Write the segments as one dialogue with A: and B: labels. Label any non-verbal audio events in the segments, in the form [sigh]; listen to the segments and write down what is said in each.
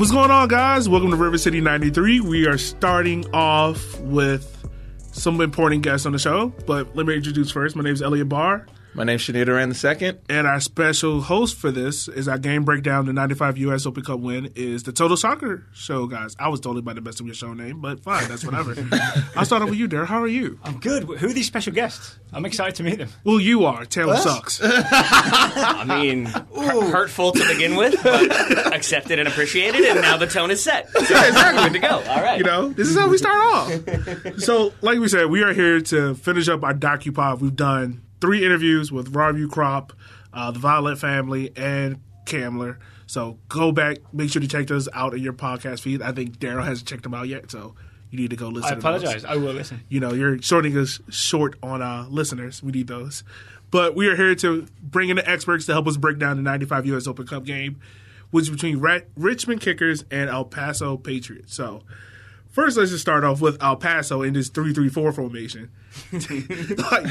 A: What's going on, guys? Welcome to River City 93. We are starting off with some important guests on the show, but let me introduce first. My name is Elliot Barr.
B: My name's Shanita Rand the second.
A: And our special host for this is our game breakdown. The 95 U.S. Open Cup win is the Total Soccer Show, guys. I was totally about to mess up your show name, but fine, that's whatever. [laughs] I'll start off with you, Derek. How are you?
C: I'm good. Who are these special guests? I'm excited to meet them.
A: Well, you are. Taylor sucks. [laughs]
D: I mean, hu- hurtful to begin with, but accepted and appreciated, and now the tone is set. So
A: exactly.
D: good to go. All right.
A: You know, this is how we start off. so, like we said, we are here to finish up our DocuPod. We've done three interviews with Rob Crop, uh, the Viollet family, and Kamler. So go back, make sure to check those out in your podcast feed. I think Daryl hasn't checked them out yet, so you need to go listen.
C: I apologize. I will listen.
A: You know, you're shorting us short on uh, listeners. We need those. But we are here to bring in the experts to help us break down the 95 U.S. Open Cup game, which is between Ra- Richmond Kickers and El Paso Patriots. So, first, let's just start off with El Paso in this 3 3 4 formation. [laughs] like,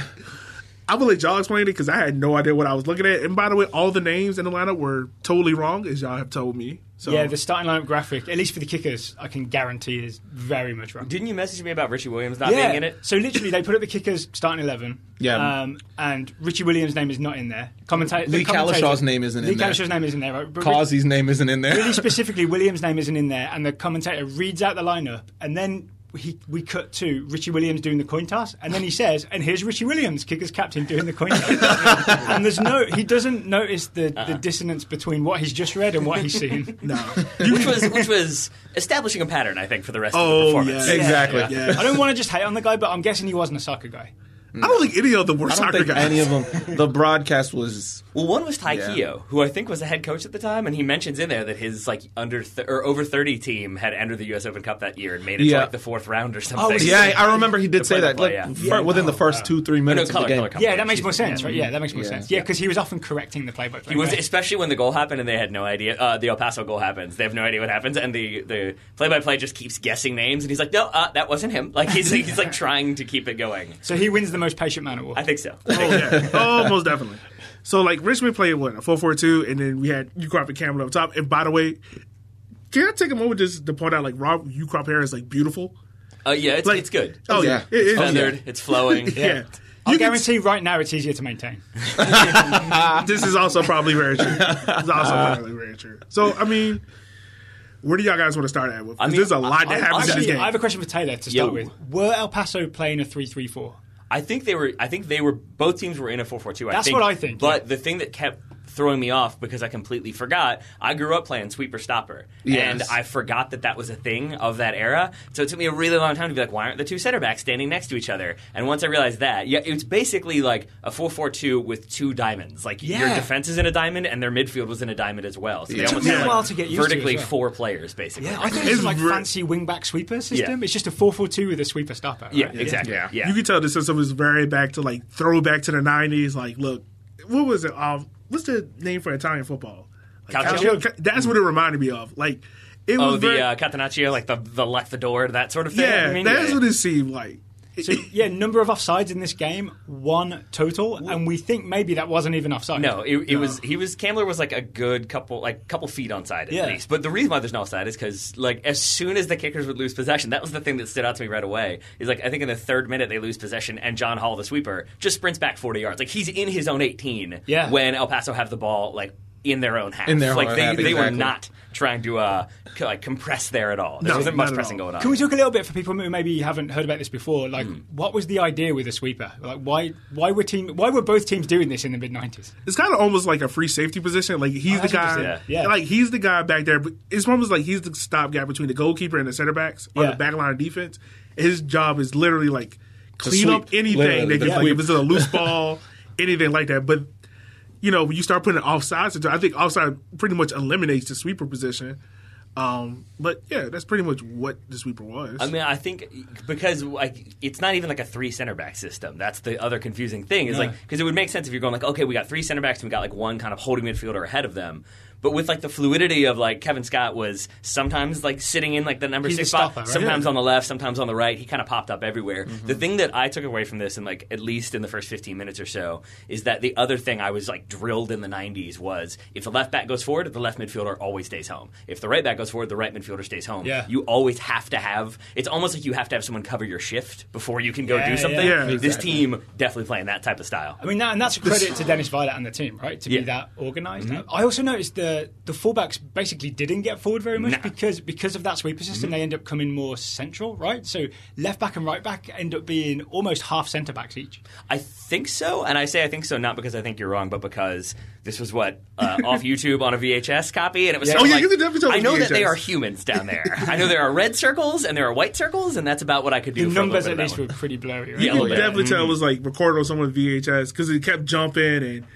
A: I'm gonna let y'all explain it because I had no idea what I was looking at. And by the way, all the names in the lineup were totally wrong, as y'all have told me. So
C: Yeah, the starting lineup graphic, at least for the kickers, I can guarantee is very much wrong.
D: Didn't you message me about Richie Williams not being in it?
C: So literally, they put up the kickers starting eleven.
B: Yeah.
C: Um, and Richie Williams' name is not in there. Commentator
B: Lee
C: the commentator-
B: Cowlishaw's name isn't in
C: Lee
B: there.
C: Cowlishaw's name isn't there. Right?
B: Causey's name isn't in there.
C: really [laughs] specifically, Williams' name isn't in there, and the commentator reads out the lineup, and then he, we cut to Richie Williams doing the coin toss, and then he says, "And here's Richie Williams, kickers captain, doing the coin toss." [laughs] and there's no, he doesn't notice the, the uh-uh. dissonance between what he's just read and what he's seen. [laughs]
A: no.
D: Which was which was establishing a pattern, I think, for the rest of the
A: Oh,
D: performance.
A: yeah.
B: Exactly.
A: Yeah.
C: I don't want to just hate on the guy, but I'm guessing he wasn't a soccer guy.
A: I don't think any of them were
B: I don't
A: soccer
B: think
A: guys.
B: any of them. The broadcast was.
D: Well, one was Ty
B: Yeah.
D: Keough, who I think was the head coach at the time, and he mentions in there that his like under th- or over thirty team had entered the U.S. Open Cup that year and made it
B: Yeah.
D: to like the fourth round or something.
C: Oh,
B: Yeah, I [laughs] remember he did
D: The
B: say that.
D: play-by-play,
B: Like,
D: yeah.
B: fir- within the first two, three minutes
D: color,
B: of the game.
D: color, color.
C: Yeah, that makes more sense, right? Yeah, that makes more
B: Yeah.
C: sense. Yeah, because he was often correcting the play-by-play.
D: He was,
C: right?
D: especially when the goal happened and they had no idea. Uh, the El Paso goal happens. They have no idea what happens, and the the play by play just keeps guessing names, and he's like, "No, uh, that wasn't him." Like he's he's like trying to keep it going.
C: so he wins the most patient man award.
D: I think so.
A: Oh, [laughs] yeah. oh, most definitely. So, like, Richmond played what a four four two, and then we had Ukrop and Campbell up top. And by the way, can I take a moment just to point out, like, Rob Ukrop hair is like beautiful.
D: Uh, yeah, it's,
A: Like,
D: it's good.
A: Oh yeah,
B: yeah.
A: It- it's-
D: Feathered, it's flowing. [laughs]
A: yeah.
C: I
A: You can-
C: guarantee right now it's easier to maintain. [laughs]
A: this is also probably very true. This is also probably very true. So, I mean, where do y'all guys want to start at with? 'Cause
D: I mean,
A: there's a lot that
D: I-
A: happens in this game.
C: I have a question for Taylor to start
D: Yo.
C: with. Were El Paso playing a 3-3-4?
D: I think they were. I think they were. Both teams were in a four four two.
C: That's
D: think,
C: what I think,
D: But
C: yeah.
D: the thing that kept throwing me off because I completely forgot. I grew up playing sweeper stopper, and I forgot that that was a thing of that era. So it took me a really long time to be like, why aren't the two center backs standing next to each other? And once I realized that, yeah, it's basically like a four four two with two diamonds. Like your defense is in a diamond, and their midfield was in a diamond as well. So they
B: Yeah.
D: almost
C: Took me
D: had,
C: a while to get used to
D: vertically
C: as well.
D: four players basically.
C: Yeah, I think
A: It's
C: it's like
A: ver-
C: fancy wingback sweeper system.
D: Yeah.
C: It's just a 4-4-2 with a sweeper stopper. right?
D: yeah, exactly.
B: Yeah.
D: Yeah.
A: You can tell the system is very back to like throwback to the '90s. Like, look, what was it? Um, what's the name for Italian football? Like,
D: Calcio?
A: Calcio- That's what it reminded me of. Like, it was
D: Oh, the
A: very,
D: uh, Catenaccio, like the the left the door, that sort of thing.
A: yeah,
D: I mean,
A: that's
D: yeah.
A: what it seemed like.
C: So, [coughs] yeah, number of offsides in this game, one total, and we think maybe that wasn't even offside.
D: No, it, it was he was Kamler was like a good couple like couple feet onside at
C: Yeah.
D: least. But the reason why there's no offside is because like as soon as the kickers would lose possession, that was the thing that stood out to me right away. Is like I think in the third minute they lose possession and John Hall the sweeper just sprints back 40 yards. Like he's in his own 18
C: Yeah.
D: when El Paso have the ball like in their own half.
B: In their
D: like
B: own
D: they,
B: half,
D: they were not trying to uh c- like compress there at all. There
A: No,
D: wasn't much pressing going on.
C: Can we talk a little bit for people who maybe haven't heard about this before? Like,
D: Hmm.
C: what was the idea with the sweeper? Like, why why were team why were both teams doing this in the mid nineties?
A: It's kind of almost like a free safety position. Like he's
C: Oh,
A: the guy,
C: interesting. Yeah.
A: like he's the guy back there. But it's almost like he's the stopgap between the goalkeeper and the center backs on
C: Yeah.
A: the back line of defense. His job is literally like clean
B: sweep.
A: up anything
B: Literally,
A: that
B: the
A: gets like if it's a loose [laughs] ball, anything like that. But you know, when you start putting offsides, into- I think offside pretty much eliminates the sweeper position. Um, but yeah, that's pretty much what the sweeper was.
D: I mean, I think because like it's not even like a three center back system. That's the other confusing thing. Is like because it would make sense if you're going like, okay, we got three center backs and we got like one kind of holding midfielder ahead of them. But with like the fluidity of like Kevin Scott was sometimes like sitting in like the number
C: He's
D: six spot,
C: right?
D: sometimes
C: Yeah.
D: on the left, sometimes on the right. He kind of popped up everywhere.
B: Mm-hmm.
D: The thing that I took away from this, and like at least in the first 15 minutes or so, is that the other thing I was like drilled in the 90s was if the left back goes forward, the left midfielder always stays home. If the right back goes forward, the right midfielder stays home.
C: Yeah.
D: You always have to have. It's almost like you have to have someone cover your shift before you can go
C: Yeah,
D: do something.
A: yeah.
D: This
B: Exactly.
D: team definitely playing that type of style.
C: I mean, that, and that's a credit to Dennis Viollet and the team, right? To be that organized I also noticed the the fullbacks basically didn't get forward very much
D: Nah.
C: because because of that sweeper system. They end up coming more central, right? So left back and right back end up being almost half centre backs each.
D: I think so, and I say I think so not because I think you're wrong, but because this was what uh, off [laughs] YouTube on a VHS copy, and it was.
C: Yeah.
A: Oh, yeah,
D: like,
A: you can definitely tell
D: I
A: it's
D: know that they are humans down there. [laughs] I know there are red circles and there are white circles, and that's about what I could do.
C: The numbers
D: little
C: at least
D: that
C: were pretty blurry. Right?
D: Yeah, a
A: You
D: little
A: can
D: bit.
A: definitely tell it was like recorded on someone's VHS because it kept jumping and
D: one.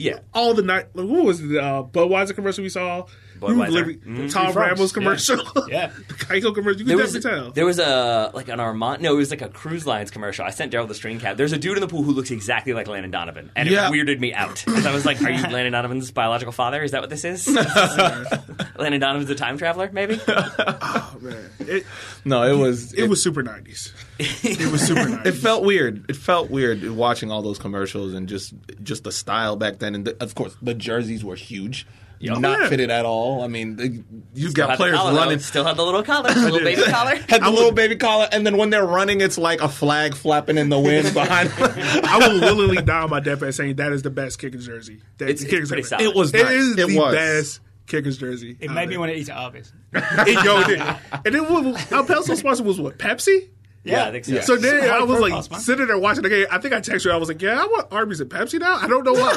D: Yeah.
A: all the night. Like, what was the uh, Budweiser commercial we saw?
D: Budweiser.
A: Literally-
D: Mhm.
A: Tom
C: Free frogs,
A: Ramos commercial.
C: Yeah. [laughs]
A: the Geico commercial. You
D: There
A: can
D: was,
A: definitely tell.
D: there was a like an Armand. No, it was like a Cruise Lines commercial. I sent Daryl the screen cap. There's a dude in the pool who looks exactly like Landon Donovan, and
B: Yeah.
D: it weirded me out. [laughs] 'Cause I was like, "Are you Landon Donovan's biological father? Is that what this is? [laughs] Landon Donovan's a time traveler, maybe?"
A: oh, man. It,
B: No, it was
A: it was super 90s. It was super 90s.
B: It felt weird. It felt weird watching all those commercials and just just the style back then. And the, of course, the jerseys were huge, not
A: Yeah.
B: fitted at all. I mean, they, you've
D: Still
B: got players
D: collar, though.
B: running.
D: Still had the little collar, the [laughs] little baby collar.
B: Had the little baby collar, and then when they're running, it's like a flag flapping in the wind [laughs] behind.
A: I will willingly die on my deathbed saying that is the best kicker's jersey. That
D: It's-
A: the
D: it's
A: kicker's
D: pretty solid.
B: It was
A: It
B: nice.
A: is
B: It
A: the
B: was.
A: best kicker's jersey.
C: It
A: out
C: made me uh,
A: there.
C: want to eat at Arby's. [laughs]
A: It, yo, it did. And then what, our pencil sponsor was what Pepsi.
D: Yeah, I think so.
A: So then I was like
C: profiles,
A: sitting there watching the game. I think I texted you. I was like, "Yeah, I want Arby's and Pepsi now. I don't know why,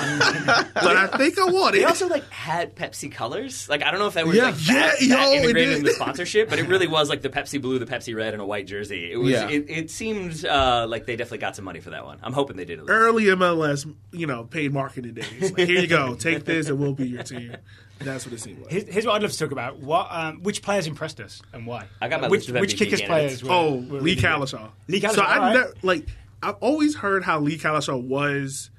A: [laughs] but I think I want it."
D: They also like had Pepsi colors. Like I don't know if that was
B: Yeah.
D: like that,
A: Yeah,
D: that
A: yo, it
D: integrated in the sponsorship, but it really was like the Pepsi blue, the Pepsi red, and a white jersey. It was.
B: Yeah.
D: It, it seemed uh, like they definitely got some money for that one. I'm hoping they did. At least.
A: Early MLS, you know, paid marketing days. Like, here you go, take this, and we'll be your team. That's what it seemed like.
C: Here's, here's what I'd love to talk about: what, um, which players impressed us and why?
D: I got my
C: which,
D: list of
C: which
D: MVP
C: kickers
D: candidates.
C: players. Were,
A: Oh,
C: were
A: Lee
C: really good? Leigh Cowlishaw,
A: So I
C: all right.
A: never like. I've always heard how Leigh Cowlishaw was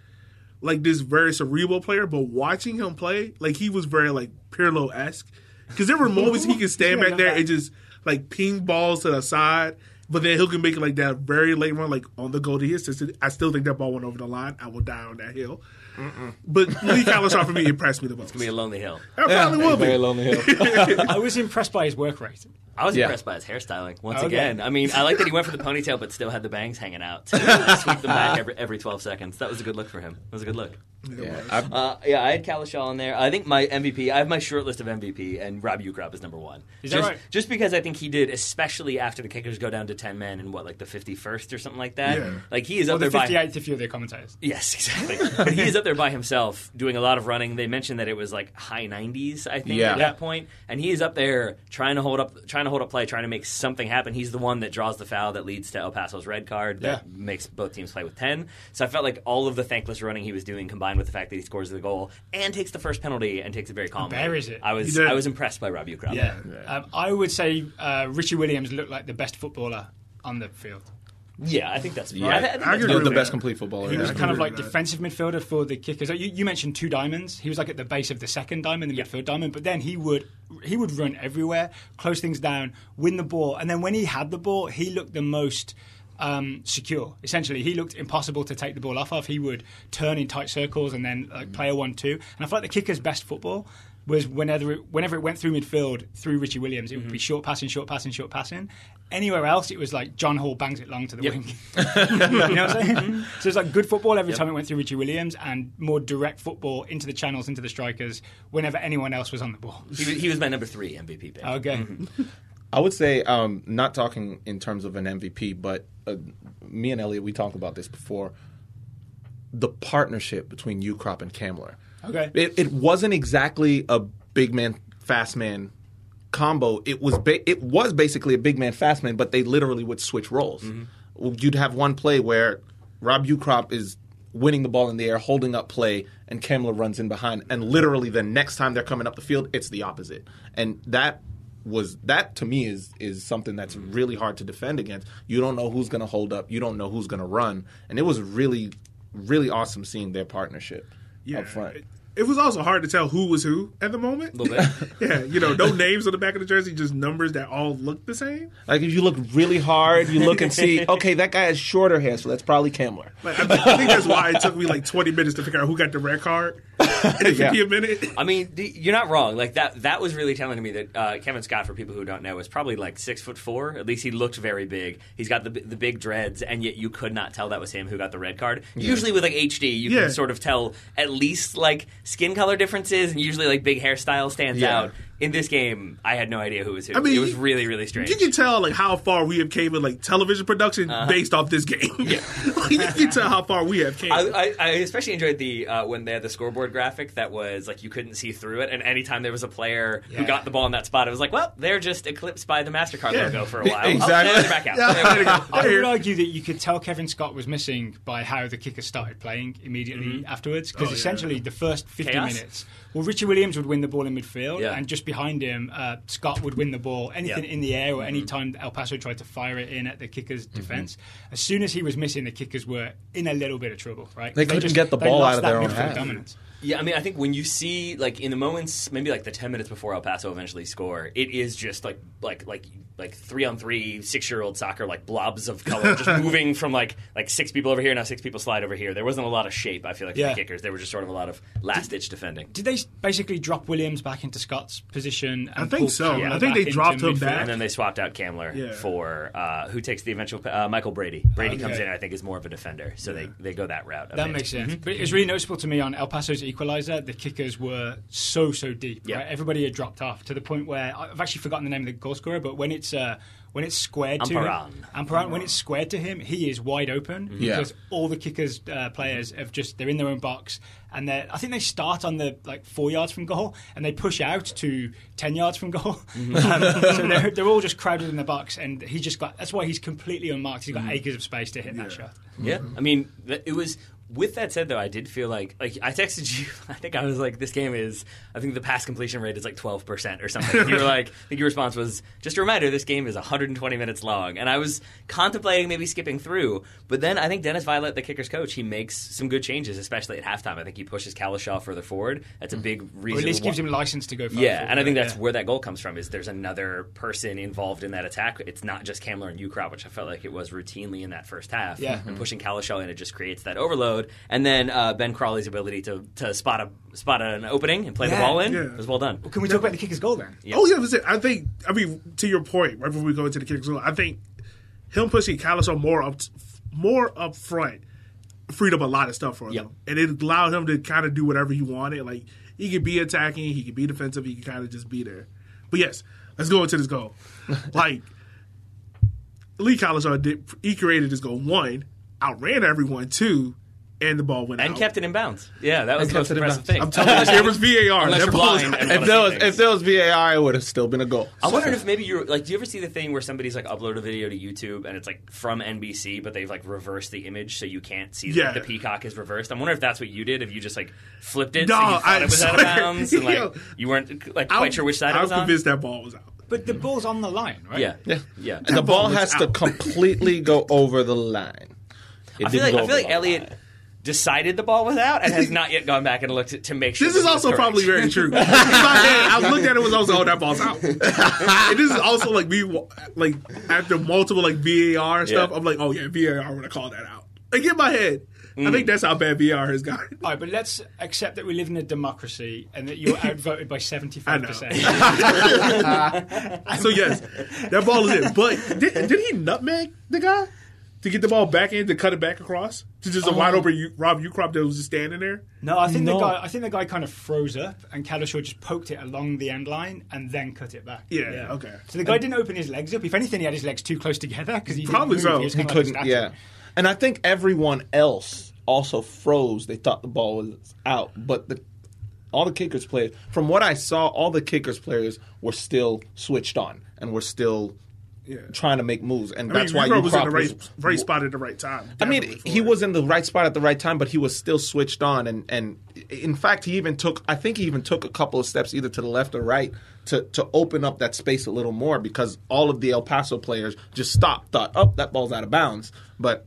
A: like this very cerebral player, but watching him play, like he was very like Pirlo esque. Because there were moments he could [laughs] stand
C: Yeah,
A: back there
C: love
A: and just like ping balls to the side, but then he'll can make like that very late run, like on the goal to his assisted. I still think that ball went over the line. I will die on that hill. But Leigh Cowlishaw for me impressed me the most.
D: Be a lonely hill.
A: I probably will
B: Very
A: be.
B: lonely hill. [laughs]
C: I was impressed by his work rate.
D: I was
B: Yeah.
D: impressed by his hairstyling once
C: Okay.
D: again. I mean, I like that he went for the ponytail, but still had the bangs hanging out to [laughs] sweep them back every, every 12 seconds. That was a good look for him. It was a good look.
B: yeah, I,
D: Uh, yeah, I had Cowlishaw in there. I think my MVP. I have my short list of MVP, and Rob Ukrop is number one.
C: Is that
D: just,
C: right?
D: Just because I think he did, especially after the kickers go down to ten men and what, like the fifty first or something like that.
A: Yeah.
D: Like he is
C: Or
D: up
C: the
D: there by
C: 58th if you're the commentators.
D: Yes, exactly. [laughs] but he is up there by himself doing a lot of running. They mentioned that it was like high 90s, I think,
B: Yeah.
D: at
B: Yeah.
D: that point, and he is up there trying to hold up, trying to hold up play, trying to make something happen. He's the one that draws the foul that leads to El Paso's red card that
C: Yeah.
D: makes both teams play with 10. So I felt like all of the thankless running he was doing, combined with the fact that he scores the goal and takes the first penalty and takes it very calmly.
C: buries it.
D: I was, I was impressed by Rob Ukrop.
C: Yeah. Um, I would say uh, Richie Williams looked like the best footballer on the field.
D: Yeah, I think that's
B: Yeah.
D: I, I think that's
A: agree
B: the,
A: with
B: the
A: that.
B: best complete footballer.
A: He
C: He
A: was
B: ever.
C: kind of like defensive midfielder for the kickers. You, you mentioned two diamonds. He was like at the base of the second diamond, the midfield diamond. But then he would he would run everywhere, close things down, win the ball, and then when he had the ball, he looked the most um, secure. Essentially, he looked impossible to take the ball off of. He would turn in tight circles and then like, play a one-two. And I feel like the kicker's best football was whenever it, whenever it went through midfield through Richie Williams, it would be short passing, short passing, short passing. Anywhere else, it was like John Hall bangs it long to the
D: Yep.
C: wing. [laughs] [laughs] you know what I'm saying? so it's like good football every time it went through Richie Williams, and more direct football into the channels, into the strikers, whenever anyone else was on the ball.
D: he, was- he was my number three MVP pick.
C: Okay.
B: I would say, um, not talking in terms of an MVP, but uh, me and Elliot, we talked about this before. The partnership between Ukrop and Kamler.
C: Okay.
B: It, it wasn't exactly a big man, fast man combo. It was ba- it was basically a big man, fast man, but they literally would switch roles. Mm-hmm. You'd have one play where Rob Ukrop is winning the ball in the air, holding up play, and Kamler runs in behind, and literally the next time they're coming up the field, it's the opposite. And that was that to me is is something that's really hard to defend against. You don't know who's going to hold up, you don't know who's going to run, and it was really really awesome seeing their partnership
A: Yeah,
B: up front.
A: it was also hard to tell who was who at the moment.
D: A little bit. [laughs]
A: yeah, you know, no names on the back of the jersey, just numbers that all look the same.
B: Like if you look really hard, you look and see, [laughs] okay, that guy has shorter hair, so that's probably Kamler.
A: Like, I, I think that's why it took me like 20 minutes to figure out who got the red card. And [laughs] it
B: Yeah.
A: took me a minute.
D: I mean, you're not wrong. Like that. That was really telling to me that uh, Kevin Scott, for people who don't know, is probably like six foot four. At least he looked very big. He's got the the big dreads, and yet you could not tell that was him who got the red card. Usually with like HD, you
A: Yeah.
D: can sort of tell at least like skin color differences, and usually like big hairstyle stands
B: Yeah.
D: out. In this game, I had no idea who was who.
A: I mean,
D: it was really, really strange.
A: You can tell like how far we have came in like television production based off this game. [laughs] like, you can tell how far we have came.
D: I, I, I especially enjoyed the uh, when they had the scoreboard graphic that was like you couldn't see through it, and anytime there was a player who got the ball in that spot, it was like, well, they're just eclipsed by the Mastercard
A: Yeah.
D: logo for a while. [laughs]
B: Exactly.
D: Oh, they're back out.
A: Yeah, [laughs] there we go.
C: I would argue that you could tell Kevin Scott was missing by how the kicker started playing immediately afterwards. Because
A: Oh, yeah.
C: essentially, the first 50
D: Chaos?
C: minutes, well, Richie Williams would win the ball in midfield,
D: Yeah.
C: and just behind him, uh, Scott would win the ball. Anything
D: Yeah.
C: in the air or any time El Paso tried to fire it in at the kicker's defense, as soon as he was missing, the kickers were in a little bit of trouble. Right?
B: They couldn't get the ball out of their own hands.
C: dominance.
D: Yeah, I mean, I think when you see like in the moments, maybe like the ten minutes before El Paso eventually score, it is just like like like like three on three, six year old soccer, like blobs of color, just [laughs] moving from like like six people over here now six people slide over here. There wasn't a lot of shape. I feel like for
C: Yeah.
D: the kickers, there was just sort of a lot of last ditch defending.
C: Did they basically drop Williams back into Scott's position? And
A: I think so.
C: Kamler
A: I think they dropped him
C: midfield?
A: back.
D: And then they swapped out Kamler
A: Yeah.
D: for uh, who takes the eventual uh, Michael Brady. Brady comes in, I think, is more of a defender, so they, they go that route.
C: That
D: bit.
C: makes sense.
A: Mm-hmm.
C: But it was really noticeable to me on El Paso's equalizer. The kickers were so so deep.
D: Yeah.
C: Right? Everybody had dropped off to the point where I've actually forgotten the name of the goal scorer. But when it's uh, when it's squared to
D: Amparan.
C: him, Amparan, when it's squared to him, he is wide open
B: Yeah.
C: because all the kickers uh, players have just they're in their own box and they I think they start on the like four yards from goal and they push out to ten yards from goal.
D: Mm-hmm. [laughs]
C: Um, so they're they're all just crowded in the box and he just got that's why he's completely unmarked. He's got
D: Mm-hmm.
C: acres of space to hit that shot.
D: Yeah, I mean, it was. With that said, though, I did feel like like I texted you. [laughs] I think I was like, "This game is." I think the pass completion rate is like twelve percent or something. And you were [laughs] like, I think your response was just a reminder: this game is 120 minutes long. And I was contemplating maybe skipping through, but then I think Dennis Viollet, the kicker's coach, he makes some good changes, especially at halftime. I think he pushes Cowlishaw further forward. That's a mm-hmm. big
C: Or
D: reason.
C: at least gives him license to go.
D: yeah,
C: forward,
D: and I think that's
C: Yeah.
D: where that goal comes from. Is there's another person involved in that attack. It's not just Kamler and Ukrop, which I felt like it was routinely in that first half.
C: Yeah.
D: and mm-hmm. pushing Cowlishaw in, it just creates that overload. And then uh, Ben Crawley's ability to, to spot a spot an opening and play the ball in
A: Yeah.
D: was well done.
C: Can we talk about the kicker's goal then?
D: Yeah.
A: Oh yeah, that's it. I think. I mean, to your point, right before we go into the kicker's goal, I think him pushing Cowlishaw more up, more up front, freed up a lot of stuff for him,
D: Yep.
A: and it allowed him to kind of do whatever he wanted. Like he could be attacking, he could be defensive, he could kind of just be there. But yes, let's go into this goal. [laughs] like Leigh Cowlishaw did, he created this goal. One, outran everyone. Two, and the ball went out.
D: And
A: out.
D: kept it in bounds. Yeah, that was
B: And
D: the most
B: kept it in
D: impressive thing.
A: I'm telling you, it was VAR.
D: Unless
A: That
D: you're
A: was
D: blind and
B: If there was
D: things.
B: if there was VAR, it would have still been a goal.
D: I wondered if maybe you're like, do you ever see the thing where somebody's like upload a video to YouTube and it's like from NBC, but they've like reversed the image so you can't see
A: Yeah.
D: that the peacock is reversed? I'm wondering if that's what you did. If you just like flipped it,
A: No,
D: so you thought
A: I
D: it was out of bounds, and like [laughs]
A: Yo,
D: you weren't like
A: I'm-
D: quite sure which side
A: I'm
D: it was on.
A: convinced that ball was out.
C: But the ball's on the line, right?
D: Yeah,
B: Yeah,
D: yeah.
B: And the ball
A: ball was
B: has to [laughs] completely go over the line. It
D: I feel like I feel like Elliot
B: line.
D: Decided the ball was out and has not yet gone back and looked at, to make sure.
A: This is also
D: correct.
A: probably very true. [laughs] In my I looked at it was also, oh, that ball's out. and this is also like me, like after multiple like VAR stuff,
D: Yeah.
A: I'm like, oh yeah, VAR would have called that out. Like in my head, I
D: Mm.
A: think that's how bad VAR has gotten.
C: All right, but let's accept that we live in a democracy and that you're outvoted by [laughs] 75%. [laughs]
A: So yes, that ball is it. But did, did he nutmeg the guy to get the ball back in to cut it back across to just a oh, wide open U- Rob Ukrop that was just standing there?
C: No, I think
B: No.
C: the guy. I think the guy kind of froze up, and Cowlishaw just poked it along the end line and then cut it back.
A: Yeah, okay.
C: So the guy didn't open his legs up. If anything, he had his legs too close together because he
A: Probably
C: didn't move.
A: so.
C: He, was
B: He
C: kinda like a
B: couldn't.
C: statue.
B: yeah, and I think everyone else also froze. They thought the ball was out, but the all the kickers players, from what I saw, all the kickers players were still switched on and were still
A: Yeah.
B: trying to make moves, and
A: I
B: that's
A: mean,
B: why
A: Ukrop was in the right, right spot at the right time.
B: I mean, he
A: it.
B: was in the right spot at the right time, but he was still switched on, and and in fact, he even took. I think he even took a couple of steps either to the left or right to to open up that space a little more because all of the El Paso players just stopped, thought, "Oh, that ball's out of bounds," but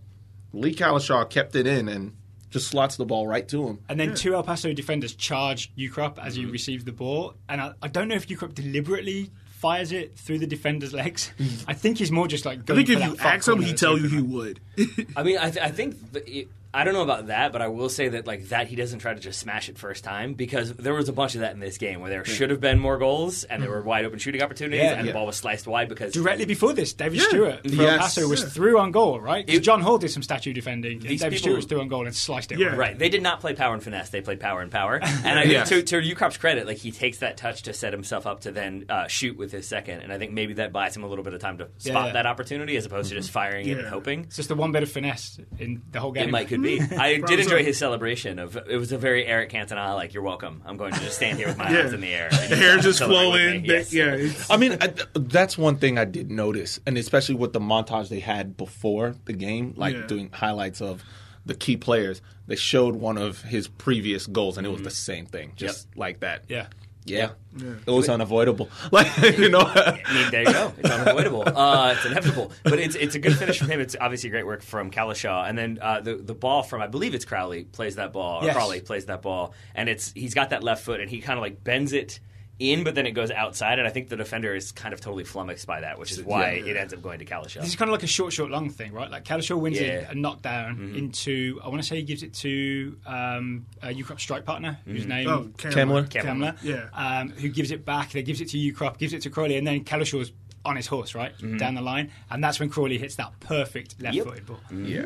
B: Leigh Cowlishaw kept it in, and just slots the ball right to him.
C: And then two El Paso defenders charge Ukrop as
B: Mm-hmm.
C: he receives the ball. And I, I don't know if Ukrop deliberately fires it through the defender's legs. [laughs] I think he's more just like
A: I think if
C: for
A: you
C: that far
A: ask him, he
C: that's
A: tell you he would.
D: I mean, [laughs] I, th- I think the, it, I don't know about that, but I will say that like that he doesn't try to just smash it first time because there was a bunch of that in this game where there should have been more goals and there were wide open shooting opportunities
C: Yeah.
D: and the ball was sliced wide because
C: Directly before this, David
A: Yeah.
C: Stewart from
B: Yes.
C: Paso was
A: Yeah.
C: through on goal, right?
D: It-
C: John Hall did some statue defending. David
D: people-
C: Stewart was through on goal and sliced it.
A: Yeah.
C: right.
D: Right, they did not play power and finesse. They played power and power. [laughs] And I think
B: Yes.
D: to, to Ukrop's credit, like he takes that touch to set himself up to then uh, shoot with his second, and I think maybe that buys him a little bit of time to spot
C: Yeah.
D: that opportunity as opposed to just firing it and hoping.
C: It's just the one bit of finesse in the whole game.
D: It might could be. Mm-hmm. I did enjoy his celebration of it was a very Eric Cantona like you're welcome. I'm going to just stand here with my [laughs]
A: Yeah.
D: hands in the air. and
A: the hair just flowing.
D: Yes.
A: Yeah, it's,
B: I mean, I, that's one thing I did notice, and especially with the montage they had before the game, like
A: Yeah.
B: doing highlights of the key players. They showed one of his previous goals, and it was mm-hmm. the same thing, just like that.
C: Yeah.
B: Yeah. It was unavoidable. [laughs] Like you know. [laughs]
D: I mean, there you go. It's unavoidable. [laughs] Uh, it's inevitable. But it's it's a good finish from him. It's obviously great work from Cowlishaw. And then uh, the the ball from I believe it's Crowley plays that ball. Or
C: Yes.
D: Crawley plays that ball, and it's he's got that left foot, and he kind of like bends it in, but then it goes outside. And I think the defender is kind of totally flummoxed by that, which is why
B: Yeah.
D: it ends up going to Cowlishaw.
C: This is kind of like a short, short, long thing, right? Like Cowlishaw wins
D: Yeah.
C: it a knockdown
A: Mm-hmm.
C: into. I want to say he gives it to um, a Ukrop strike partner whose name
A: oh,
B: Kemmler.
D: Kemmler.
C: Kemmler,
A: Yeah.
C: um, who gives it back. They gives it to Ukrop, gives it to Crawley, and then Cowlishaw's on his horse, right down the line, and that's when Crawley hits that perfect left-footed ball.
B: yeah.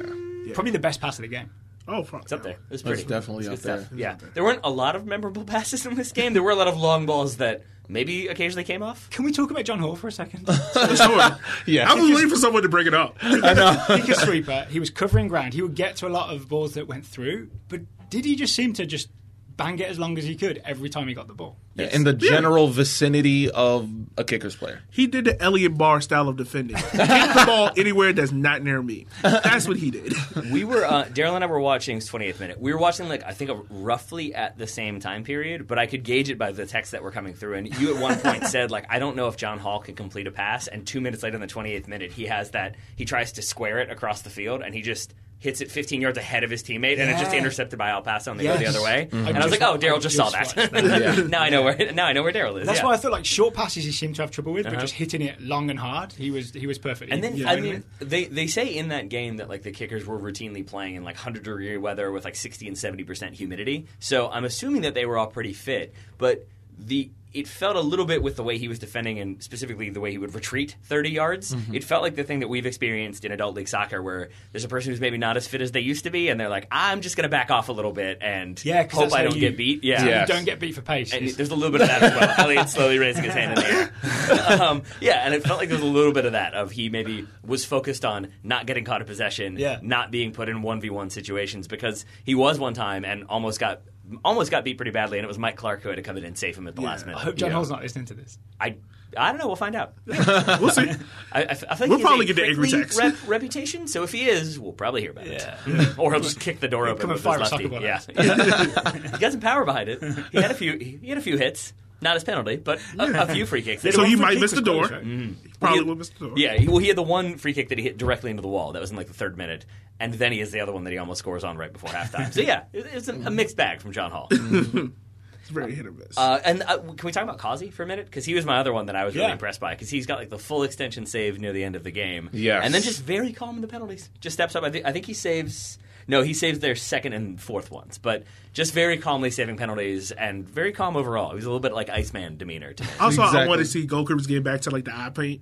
C: Probably the best pass of the game.
A: Oh, fuck.
D: It's up there. It's pretty.
B: definitely
D: it's
B: up there.
D: stuff. Yeah, there weren't a lot of memorable [laughs] passes in this game. There were a lot of long balls that maybe occasionally came off.
C: Can we talk about John Hall for a second? [laughs] [laughs]
A: Sure.
B: Yeah.
A: I was waiting for someone to bring it up.
B: I know.
C: Kick a sweeper. He was covering ground. He would get to a lot of balls that went through, but did he just seem to just bang it as long as he could every time he got the ball?
B: In the general vicinity of a kicker's player.
A: He did the Elliot Barr style of defending. Kick the [laughs] ball anywhere that's not near me. That's what he did.
D: We were uh, Daryl and I were watching 28th minute. We were watching like I think roughly at the same time period, but I could gauge it by the texts that were coming through. And you at one point said like I don't know if John Hall can complete a pass. And two minutes later in the 28th minute, he has that he tries to square it across the field and he just. Hits it 15 yards ahead of his teammate, and it's just intercepted by El Paso, and they go the other way.
C: Mhm.
D: And I was like, "Oh, Daryl
C: I
D: just saw
C: just
D: that. [laughs]
C: that.
D: now I know where now I know where Daryl is."
C: That's
D: yeah.
C: why I feel like short passes he seemed to have trouble with, but
D: Uh-huh.
C: just hitting it long and hard, he was he was perfect.
D: And then
A: Yeah,
D: I mean, they they say in that game that like the kickers were routinely playing in like hundred degree weather with like sixty and seventy percent humidity. So I'm assuming that they were all pretty fit, but the it felt a little bit with the way he was defending and specifically the way he would retreat 30 yards.
C: Mm-hmm.
D: It felt like the thing that we've experienced in adult league soccer where there's a person who's maybe not as fit as they used to be and they're like, I'm just going to back off a little bit and
C: yeah, 'cause
D: hope I don't
C: you-
D: get beat. Yeah.
C: you
B: Yes.
C: don't get beat for pace.
D: And there's a little bit of that as well. Elliot slowly raising his hand in the air. [laughs] um, yeah, and it felt like there was a little bit of that of he maybe was focused on not getting caught in possession,
C: Yeah.
D: not being put in one v one situations because he was one time and almost got almost got beat pretty badly, and it was Mike Clark who had to come in and save him at the last minute.
C: I
D: minute.
C: hope John
B: Yeah.
C: Hall's not listening to this.
D: I I don't know. We'll find out. [laughs]
A: We'll see.
D: I, I, I feel like
A: We'll probably
D: a
A: get the angry
D: prickly
A: text.
D: Rep, reputation. So if he is, we'll probably hear about
C: Yeah.
D: it, [laughs] or he'll just kick the door open
C: come and
D: with
C: fire a
D: his
C: soccer
D: lefty.
C: ball
D: Yeah, [laughs] he got some power behind it. He had a few. He had a few hits. Not his penalty, but a, a few free kicks.
A: So he might miss the door.
C: close, right?
A: He Probably
D: He-
A: will miss the door.
D: Yeah, he, well, he had the one free kick that he hit directly into the wall. That was in like the third minute, and then he has the other one that he almost scores on right before halftime. So yeah, it, it's a, a mixed bag from John Hall.
A: It's very hit or miss.
D: Uh, and uh, can we talk about Causey for a minute? Because he was my other one that I was really impressed by. Because he's got like the full extension save near the end of the game.
B: Yes.
D: and then just very calm in the penalties. Just steps up. I think I think he saves. No, he saves their second and fourth ones, but just very calmly saving penalties and very calm overall. He's a little bit like Iceman demeanor to me.
A: also, I want to see goalkeepers get back to like the eye paint.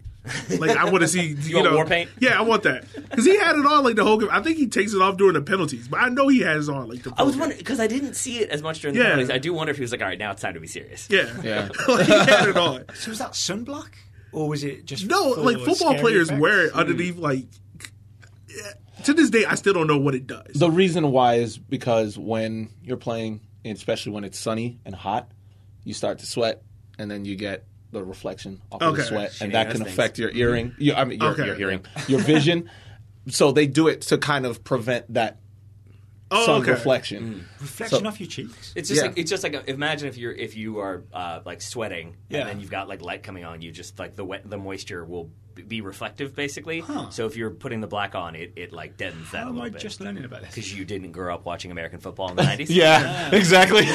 A: Like I want to see [laughs] you,
D: want
A: know
D: war paint?
A: Yeah, I want that because he had it on like the whole. game. I think he takes it off during the penalties, but I know he has it on like the.
D: I was wondering because I didn't see it as much during the
A: Yeah.
D: penalties. I do wonder if he was like, "All right, now it's time to be serious."
A: Yeah,
B: Yeah. [laughs]
A: like, he had it on.
C: So was that sunblock, or was it just
A: No, like football players
C: effects?
A: wear it underneath. Like yeah, to this day, I still don't know what it does.
B: The reason why is because when you're playing, especially when it's sunny and hot, you start to sweat, and then you get the reflection off of the sweat,
D: Shitty
B: and that
D: those
B: can
D: things.
B: affect your earring. Your, I mean, your,
A: Okay.
B: your hearing, your vision. [laughs] so they do it to kind of prevent that
A: oh,
B: sun
A: okay.
B: reflection.
C: reflection
B: So-
C: off your cheeks.
D: It's just
B: Yeah.
D: like it's just like imagine if you're if you are uh, like sweating
C: Yeah.
D: and then you've got like light coming on you, just like the wet, the moisture will be reflective, basically. So if you're putting the black on, it, it like deadens that
C: How
D: a
C: am I
D: bit.
C: just learning about this?
D: because you didn't grow up watching American football in the [laughs] 90s.
B: Yeah, exactly. [laughs]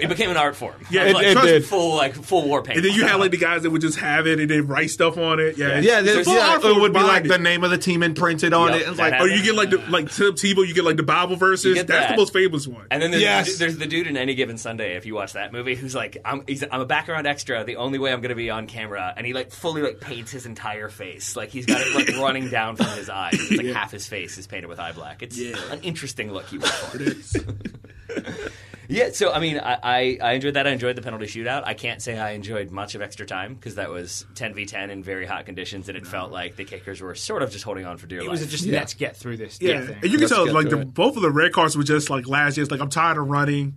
D: it became an art form.
A: Yeah,
D: like,
A: it
D: trust-
B: did.
D: full like full war paint.
A: And then you had like the guys that would just have it and then write stuff on it. Yeah,
B: yeah,
A: There's
B: there's, yeah
A: art
B: it would be like
A: it.
B: the name of the team imprinted on
D: Yep,
B: it. It's like,
A: Or you get like the like Tim Tebow, you get like the Bible verses. That's
D: that.
A: the most famous one.
D: And then there's,
B: Yes.
D: there's the dude in any given Sunday. If you watch that movie, who's like, I'm, he's, I'm a background extra. The only way I'm going to be on camera, and he like fully like paints his entire face. Like he's got it like [laughs] running down from his eyes. It's like half his face is painted with eye black. It's an interesting look he went for. [laughs] yeah. So I mean, I, I I enjoyed that. I enjoyed the penalty shootout. I can't say I enjoyed much of extra time because that was 10 v 10 in very hot conditions, and it felt like the kickers were sort of just holding on for dear
C: It
D: life.
C: was just
B: Yeah.
C: let's get through this.
A: yeah,
C: thing.
A: and you can
B: Let's
A: tell like the, both of the red cards were just like last year's. Like I'm tired of running.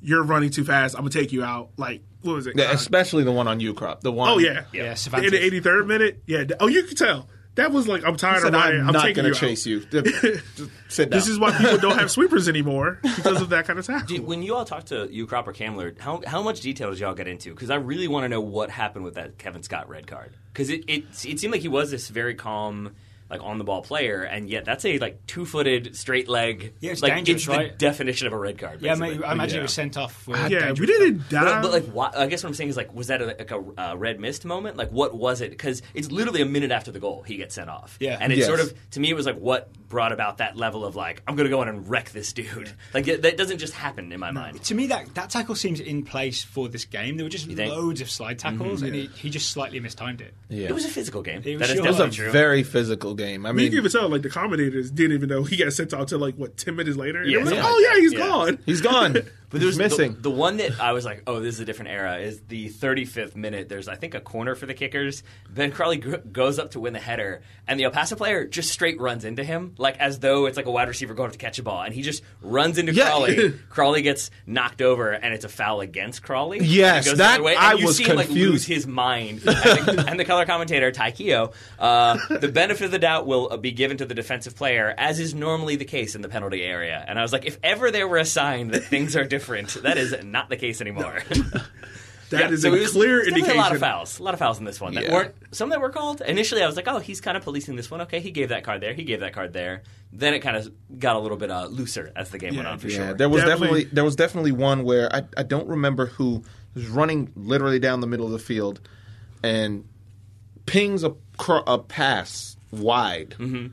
A: You're running too fast. I'm gonna take you out. Like what was it?
B: yeah,
A: Uh,
B: especially the one on Ukrop. The one.
A: oh yeah,
C: Yeah,
A: In the 83rd minute, yeah. Oh, you can tell that was like I'm tired
B: Said,
A: of running.
B: I'm,
A: I'm,
B: not going
A: you
B: to chase
A: out.
B: you. Just sit down.
A: This is why people don't have [laughs] sweepers anymore because of that kind of tackle.
D: Did- when you all talk to Ukrop or Kamler, how, how much detail did y'all get into? Because I really want to know what happened with that Kevin Scott red card. Because it, it it seemed like he was this very calm, like on the ball player, and yet that's a like two footed straight leg.
C: Yeah, it's
D: like
C: dangerous,
D: it's
C: right?
D: the definition of a red card.
C: yeah, I,
D: basically.
C: mean, I imagine
B: Yeah.
C: it was sent off. With
A: yeah,
C: dangerous
A: we didn't
C: stuff.
A: die.
D: But, but like, why, I guess what I'm saying is like, was that a, like a uh, red mist moment? Like, what was it? Because it's literally a minute after the goal he gets sent off.
C: Yeah.
D: and it
B: Yes.
D: sort of to me it was like what brought about that level of like I'm going to go in and wreck this dude. Like it- that doesn't just happen in my mind.
C: To me, that, that tackle seems in place for this game. There were just?
D: Mm-hmm.
C: loads of slide tackles, and he, he just slightly mistimed it.
B: yeah.
D: It was a physical game.
C: It was
D: that is
C: sure.
B: It was a
D: true.
B: very physical game. I
A: I
B: mean,
A: mean, you can even tell like the commentators didn't even know he got sent out to like what ten minutes later. And
D: Yeah,
A: it was like, oh yeah,
D: that.
A: he's
D: Yeah.
A: gone.
B: he's gone. [laughs]
D: But there's
B: missing.
D: The, the one that I was like, oh, this is a different era. Is the 35th minute? There's I think a corner for the kickers. Ben Crawley g- goes up to win the header, and the El Paso player just straight runs into him, like as though it's like a wide receiver going up to catch a ball, and he just runs into
B: Yeah.
D: Crawley. [laughs] Crawley gets knocked over, and it's a foul against Crawley.
B: Yes,
D: And it goes the
B: that-
D: way,
B: I
D: you
B: was
D: see him like lose
B: confused.
D: his mind. And the, [laughs] and the color commentator Ty Keough, uh, the benefit of the doubt will uh, be given to the defensive player, as is normally the case in the penalty area. And I was like, if ever there were a sign that things are different, that is not the case anymore. [laughs]
A: That is
D: so
A: a
D: was-
A: clear indication.
D: A lot of fouls, a lot of fouls in this one that
B: Yeah.
D: weren't some that were called. Initially, I was like, oh, he's kind of policing this one. Okay, he gave that card there, he gave that card there. Then it kind of got a little bit uh, looser as the game went on for
B: yeah,
D: sure.
B: there was
A: Definitely.
B: definitely. there was definitely one where I I don't remember who was running literally down the middle of the field and pings a a pass wide.
D: Mm-hmm.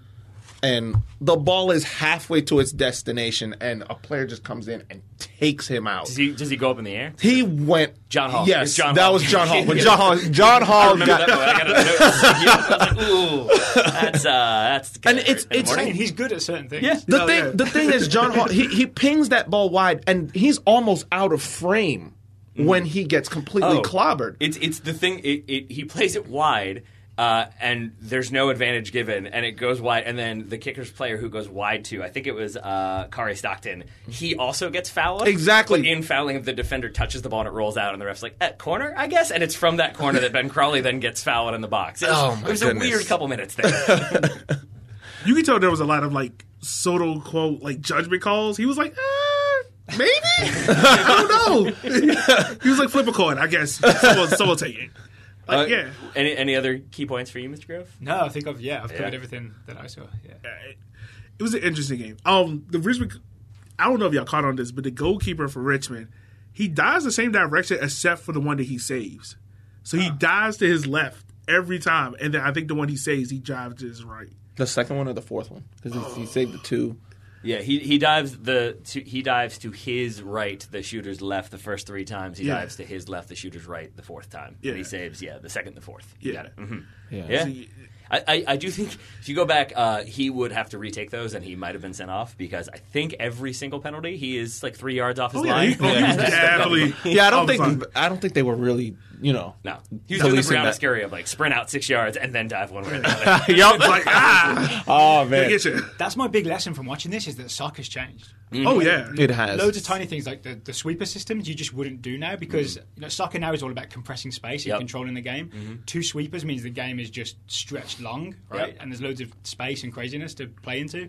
B: And the ball is halfway to its destination, and a player just comes in and takes him out.
D: Does he, does he go up in the air?
B: He went.
D: John Hall.
B: Yes,
D: It's John
B: that
D: Hall.
B: was John Hall. When [laughs] John Hall, John
D: I
B: Hall
D: remember
B: got.
D: that. I got a was like, ooh, that's uh, that's.
B: And
D: gonna
B: it's-
D: hurt in the
B: it's-
D: morning.
C: And he's good at certain things.
D: Yeah.
B: The
A: No,
B: thing,
A: yeah.
B: the thing is, John Hall, he, he pings that ball wide, and he's almost out of frame when he gets completely
D: Oh.
B: clobbered.
D: It's it's the thing. It, it, he plays it wide, uh, and there's no advantage given, and it goes wide. And then the kicker's player who goes wide to, I think it was uh, Kari Stockton. He also gets fouled.
B: Exactly.
D: But in fouling, the defender touches the ball and it rolls out, and the ref's like, "At corner, I guess." And it's from that corner that Ben [laughs] Crawley then gets fouled in the box. It was,
B: Oh, my
D: it was a weird couple minutes there. [laughs]
A: You can tell there was a lot of like Soto quote like judgment calls. He was like, uh, maybe [laughs] I don't know. he was like flip a coin. I guess someone, someone take it.
D: Uh,
A: yeah.
D: Any any other key points for you, Mr. Grove?
C: No, I think I've yeah, I've covered
D: Yeah.
C: everything that I saw. Yeah.
A: it, it was an interesting game. Um, the Richmond, I don't know if y'all caught on this, but the goalkeeper for Richmond, he dives the same direction except for the one that he saves. So he dives to his left every time, and then I think the one he saves, he drives to his right.
B: The second one or the fourth one? Because he, he saved the two.
D: Yeah, he he dives the to, he dives to his right, the shooter's left the first three times. He
A: Yeah.
D: dives to his left, the shooter's right the fourth time.
A: Yeah.
D: And he saves yeah the second, the fourth. You
A: Yeah.
D: got it. hmm
B: Yeah.
D: Yeah.
A: So,
D: I, I, I do think if you go back, uh, he would have to retake those, and he might have been sent off because I think every single penalty he is like three yards off his
A: Oh yeah,
D: line.
A: he, he definitely. [laughs]
B: Yeah, I don't think
A: time.
B: I don't think they were really, you know.
D: no, he was doing the
B: Policing
D: Brianna. Scary of like sprint out six yards and then dive one way or the [laughs] other.
B: Yup.
A: Like ah,
B: oh man.
C: That's my big lesson from watching this is that soccer's changed.
A: Oh yeah,
B: it has
C: Loads of tiny things like the, the sweeper systems you just wouldn't do now because you know, soccer now is all about compressing space and
D: Yep.
C: controlling the game. Two sweepers means the game is just stretched long, right?
D: Yep.
C: And there's loads of space and craziness to play into.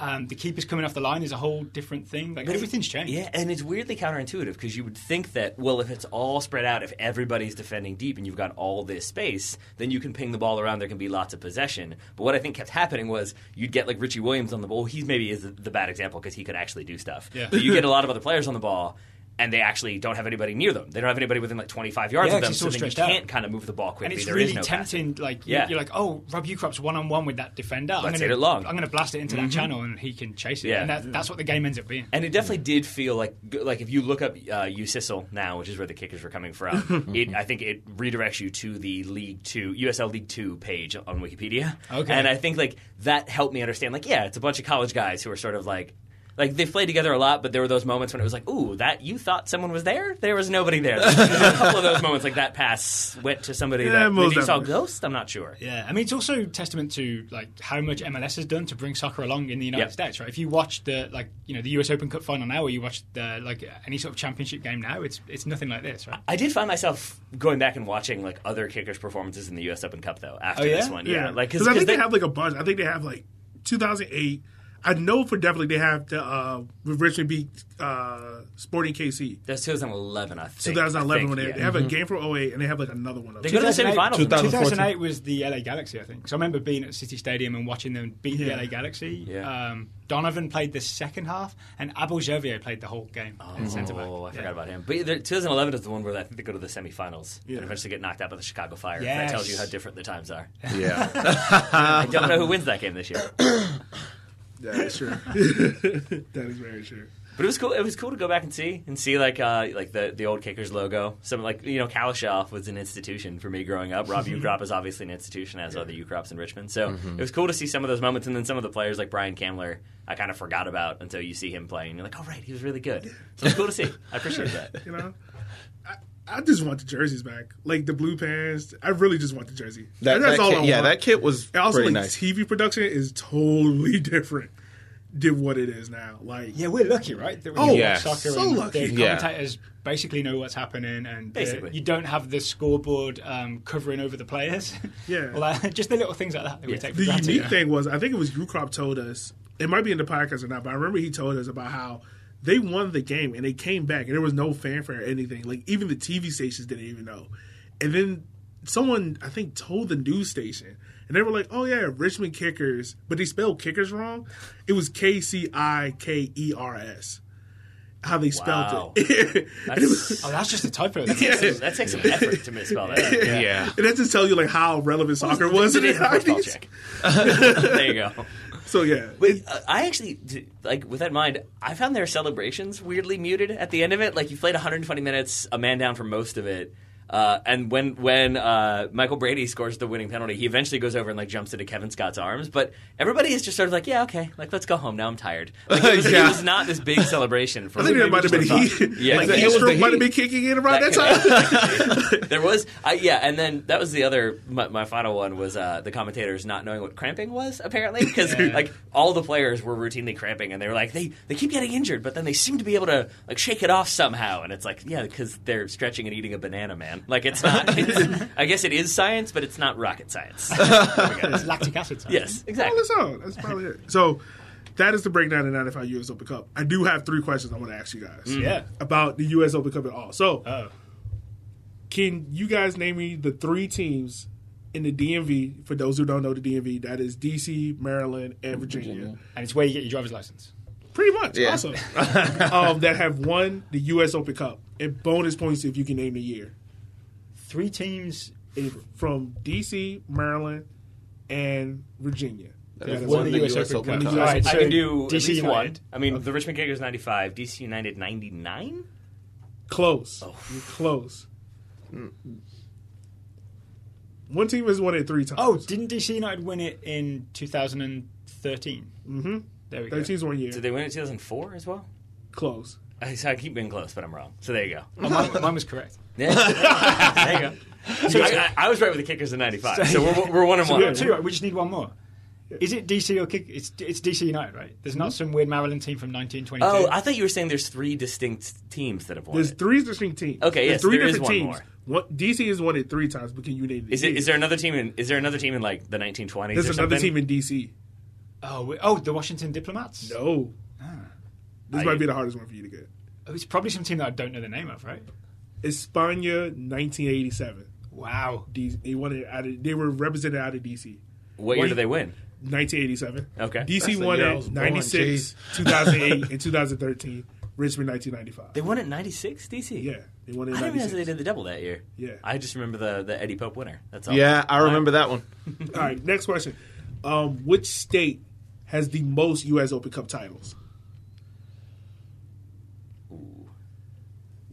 C: Um, the keepers coming off the line is a whole different thing. Like everything's changed.
D: Yeah, and it's weirdly counterintuitive because you would think that, well, if it's all spread out, if everybody's defending deep and you've got all this space, then you can ping the ball around. There can be lots of possession. But what I think kept happening was you'd get like Richie Williams on the ball. He's maybe is the bad example because he could actually do stuff.
C: Yeah.
D: But you get a [laughs] lot of other players on the ball. And they actually don't have anybody near them. They don't have anybody within like 25 yards
C: Yeah,
D: of them, so then you
C: out.
D: can't kind of move the ball quickly.
C: And it's
D: There
C: really
D: is no
C: tempting.
D: passing.
C: Like
D: Yeah.
C: you're like, oh, Rob Ukrop's one on one with that defender. I'm
D: Let's
C: gonna,
D: hit it long.
C: I'm going to blast it into that channel, and he can chase it.
D: Yeah.
C: And that, that's what the game ends up being.
D: And it definitely did feel like like if you look up uh, now, which is where the kickers were coming from, [laughs] it I think it redirects you to the League Two USL League Two page on Wikipedia.
C: Okay.
D: And I think like that helped me understand like yeah, it's a bunch of college guys who are sort of like. Like they've played together a lot, but there were those moments when it was like, "Ooh, that you thought someone was there? There was nobody there." [laughs] A couple of those moments, like that pass went to somebody
A: Yeah,
D: that maybe saw a ghost. I'm not sure.
C: Yeah, I mean it's also testament to like how much MLS has done to bring soccer along in the United
D: Yep.
C: States, right? If you watch the like you know the US Open Cup final now, or you watch the like any sort of championship game now, it's it's nothing like this, right?
D: I did find myself going back and watching like other kickers' performances in the U.S. Open Cup though after
C: Oh, yeah?
D: this one. Yeah, like
A: because I think they, have like a bunch. I think they have like 2008. I know for definitely they have the uh, Richmond beat uh, Sporting KC.
D: That's 2011, I think.
A: 2011
D: I think,
A: when they,
D: yeah.
A: they have a game for 08 and they have like another one. Of
D: They go to the
C: 2008
D: semifinals.
C: 2008 was the LA Galaxy, I think. So I remember being at City Stadium and watching them beat
A: Yeah.
C: the LA Galaxy.
D: Yeah.
C: Um, Donovan played the second half, and Abel Javier played the whole game in centre back.
D: Oh, I forgot
C: Yeah.
D: about him. But 2011 is the one where I think they go to the semifinals
A: Yeah.
D: and eventually get knocked out by the Chicago Fire. That tells you how different the times are.
B: Yeah. [laughs]
D: I don't know who wins that game this year, [coughs] [coughs]
A: That is true. [laughs] that is very true.
D: but it was cool. It was cool to go back and see and see like uh, like the the old Kickers logo. Some like you know Cowlishaw was an institution for me growing up. Rob Ukrop is obviously an institution, as are the Ukrops in Richmond. So it was cool to see some of those moments, and then some of the players like Brian Kamler, I kind of forgot about until you see him playing. and you're like, oh right, he was really good. So it's cool to see. I appreciate that. [laughs]
A: You know, I, I just want the jerseys back, like the blue pants. I really just want the jersey.
B: That,
A: That's
B: that
A: all
B: kit,
A: I
B: yeah,
A: want.
B: that kit was
A: And also,
B: pretty
A: like
B: nice.
A: TV production is totally [laughs] different than what it is now. Like,
C: Yeah, we're lucky, right? That we
A: Oh,
C: watch
B: yeah.
C: soccer
A: so
C: and
A: lucky.
C: the
B: Yeah.
C: commentators basically know what's happening, and uh,
D: Basically.
C: you don't have the scoreboard um, covering over the players. [laughs]
A: Yeah.
C: well, that- [laughs] just the little things like that that we take for
A: the
C: granted.
A: unique thing was, I think it was Ukrop told us. It might be in the podcast or not, but I remember he told us about how they won the game and they came back and there was no fanfare or anything. Like even the TV stations didn't even know. And then someone I think told the news station and they were like, "Oh yeah, Richmond Kickers," but they spelled kickers wrong. It was K C I K E R S. How they spelled
D: Wow.
A: it. [laughs] And it was-
C: Oh, that's just a typo. [laughs] That's
A: Yeah.
D: that takes some effort to misspell that.
B: yeah.
A: and that just tells you like how relevant soccer was in the
D: Today's the first
A: 90s.
D: check. [laughs] there you go.
A: So yeah,
D: uh, I actually like with that in mind. I found their celebrations weirdly muted at the end of it. Like you played 120 minutes, a man down for most of it. Uh, and when when uh, Michael Brady scores the winning penalty, he eventually goes over and like jumps into Kevin Scott's arms. But everybody is just sort of like, yeah, okay, like let's go home now. I'm tired. [laughs] Like, it, was,
B: Yeah.
D: it was not this big celebration. For
A: I think there
D: maybe
A: might have been
D: just
A: heat.
D: Yeah, [laughs]
A: like
B: it
A: heat
B: was the
A: stroke might have been kicking in around that,
D: That
A: time. [laughs]
D: there was, I, yeah, and then that was the other. My, my final one was uh, the commentators not knowing what cramping was apparently because
C: Yeah.
D: like all the players were routinely cramping and they were like they they keep getting injured, but then they seem to be able to like shake it off somehow, and it's like yeah, because they're stretching and eating a banana, man. Like it's not. [laughs] It's, I guess it is science, but it's not rocket science. [laughs] There we go.
C: It's lactic acid. time.
D: yes, exactly.
A: that's all. That's probably it. So that is the breakdown of the 95 U.S. Open Cup. I do have three questions I want to ask you guys.
C: Yeah.
A: About the U.S. Open Cup at all. So
C: Oh.
A: can you guys name me the three teams in the DMV, for those who don't know the DMV, that is D.C., Maryland, and Virginia.
C: And it's where you get your driver's license.
A: Pretty much.
B: Yeah.
A: Awesome. [laughs] um, that have won the U.S. Open Cup. And bonus points if you can name the year.
C: Three teams
A: From D.C., Maryland, and Virginia.
B: That
A: That
B: won
A: one
B: the
A: of
B: US
C: Open
B: Open
C: Cup.
A: Cup.
C: All right,
D: I can do
C: DC
D: at one.
C: United.
D: I mean, the Richmond Kickers 95, DC United 99.
A: Close.
D: Oh.
A: You're close. One team has won it three times.
C: Oh, didn't DC United win it in 2013?
A: mm-hmm.
C: There we go.
A: 13's one year.
D: Did they win it in 2004 as well?
A: Close.
D: I, so I keep being close, but I'm wrong. So there you go.
C: Oh, [laughs] mine, mine was correct.
D: Yeah. [laughs] there you go. So I, I, I was right with the kickers in '95, so we're, we're one and
C: So
D: one.
C: we got two. right? We just need one more. Is it DC or kick? It's it's DC United, right? There's not hmm? some weird Maryland team from 1922.
D: Oh, I thought you were saying there's three distinct teams that have won
A: There's
D: it.
A: three distinct teams.
D: Okay,
A: There's
D: yes,
A: three
D: there is
A: different
D: one
A: teams.
D: more.
A: What DC has won it three times, but can you name
D: Is it?
A: team?
D: Is there another team in? Is there another team in like the 1920s?
A: There's
D: or
A: another
D: something?
A: team in DC.
C: Oh, we- oh, the Washington Diplomats.
A: No. Ah. This
D: I-
A: might be the hardest one for you to get.
C: Oh, it's probably some team that I don't know the name of, right?
A: España, 1987.
C: Wow.
A: D- they wanted out of, They were represented out of DC.
D: What year did they win?
A: 1987.
D: Okay.
A: DC
B: That's the
A: won it
B: was born,
A: 96, [laughs] 2008, and 2013. Richmond, 1995.
D: They won it in '96, DC.
A: yeah, they won it
D: I didn't realize
A: 96.
D: they did the double that year.
A: Yeah.
D: I just remember the, the Eddie Pope winner. That's all.
B: Yeah, I remember that one. [laughs]
A: All right, next question. Um, which state has the most U.S. Open Cup titles?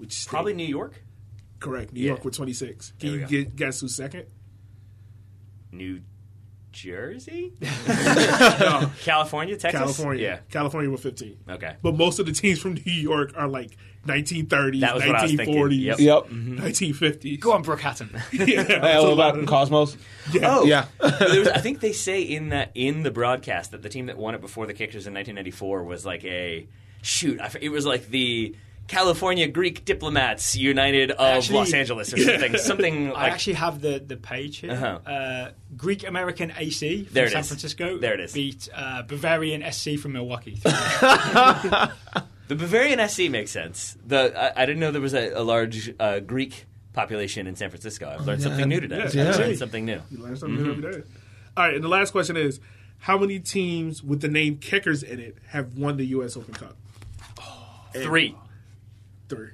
A: Which state?
D: Probably New York,
A: correct. New
D: Yeah.
A: York with 26. Can
D: There
A: you get, guess who's second?
D: New Jersey, [laughs]
A: No, [laughs]
D: California, Texas,
A: California.
D: Yeah.
A: California with 15.
D: Okay.
A: But most of the teams from New York are like 1930s,
D: That was what I was thinking.
A: 1940s,
D: Yep.
B: Yep. Mm-hmm.
A: 1950s.
C: Go on, Brookhattan. [laughs]
A: Yeah,
B: Hey, what about
A: of-
B: Cosmos?
D: Oh,
B: Yeah.
D: there was, I think they say in that in the broadcast that the team that won it before the Kickers in 1994 was like a shoot. I f it was like the California Greek diplomats united of
C: Actually-
D: Los Angeles or something. [laughs] Something
C: I
D: like
C: actually have the, the page here.
D: Uh-huh.
C: Uh, Greek American AC from
D: There it
C: San
D: is.
C: Francisco.
D: There it is.
C: Beat uh, Bavarian SC from Milwaukee. [laughs] [laughs]
D: the Bavarian SC makes sense. The I, I didn't know there was a, a large uh, Greek population in San Francisco. I've learned something new today.
A: Yeah.
D: I've learned something new.
A: You learn something new every day. All right, and the last question is how many teams with the name Kickers in it have won the U.S. Open Cup?
D: Three.
A: Three.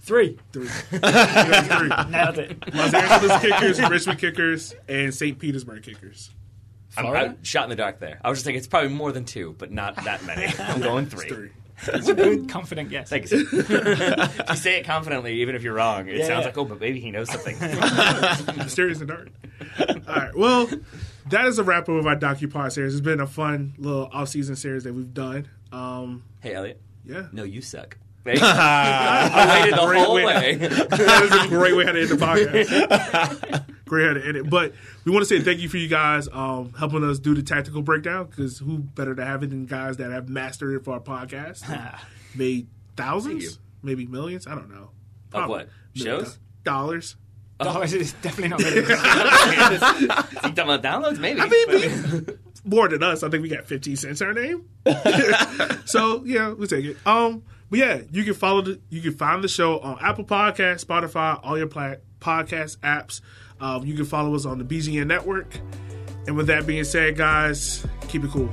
C: Three.
A: Three. [laughs] [laughs] Three.
C: Nailed it.
A: Los Angeles Kickers, Richmond Kickers, and St. Petersburg Kickers.
D: I'm,
C: Florida?
D: I'm shot in the dark there. I was just thinking it's probably more than two, but not that many. [laughs] I'm going three.
A: Three.
C: That's a good, confident guess.
D: Thanks. if you say it confidently, even if you're wrong, it
C: Yeah,
D: sounds
C: yeah.
D: like, oh, but maybe he knows something.
A: Mysterious and dark. All right. Well, that is a wrap up of our DocuPod series. It's been a fun little off season series that we've done. Um,
D: hey, Elliot.
A: yeah.
D: No, you suck. Thank. [laughs] I waited the whole
A: way.
D: way. [laughs]
A: that is a great way how to end the podcast. great how to end it. But we want to say thank you for you guys um, helping us do the tactical breakdown because who better to have it than guys that have mastered it for our podcast? [laughs] Made thousands, maybe millions. I don't know.
D: Of what?
A: Million
D: Shows?
A: Dollars.
C: Oh, it's definitely not really.
D: You talking about downloads? Maybe.
A: I mean, we, more than us. I think we got 15 cents our name. so yeah, we take it. Um, but yeah, you can follow the, you can find the show on Apple Podcast, Spotify, all your pla- podcast apps. Um, you can follow us on the BGN network. And with that being said, guys, keep it cool.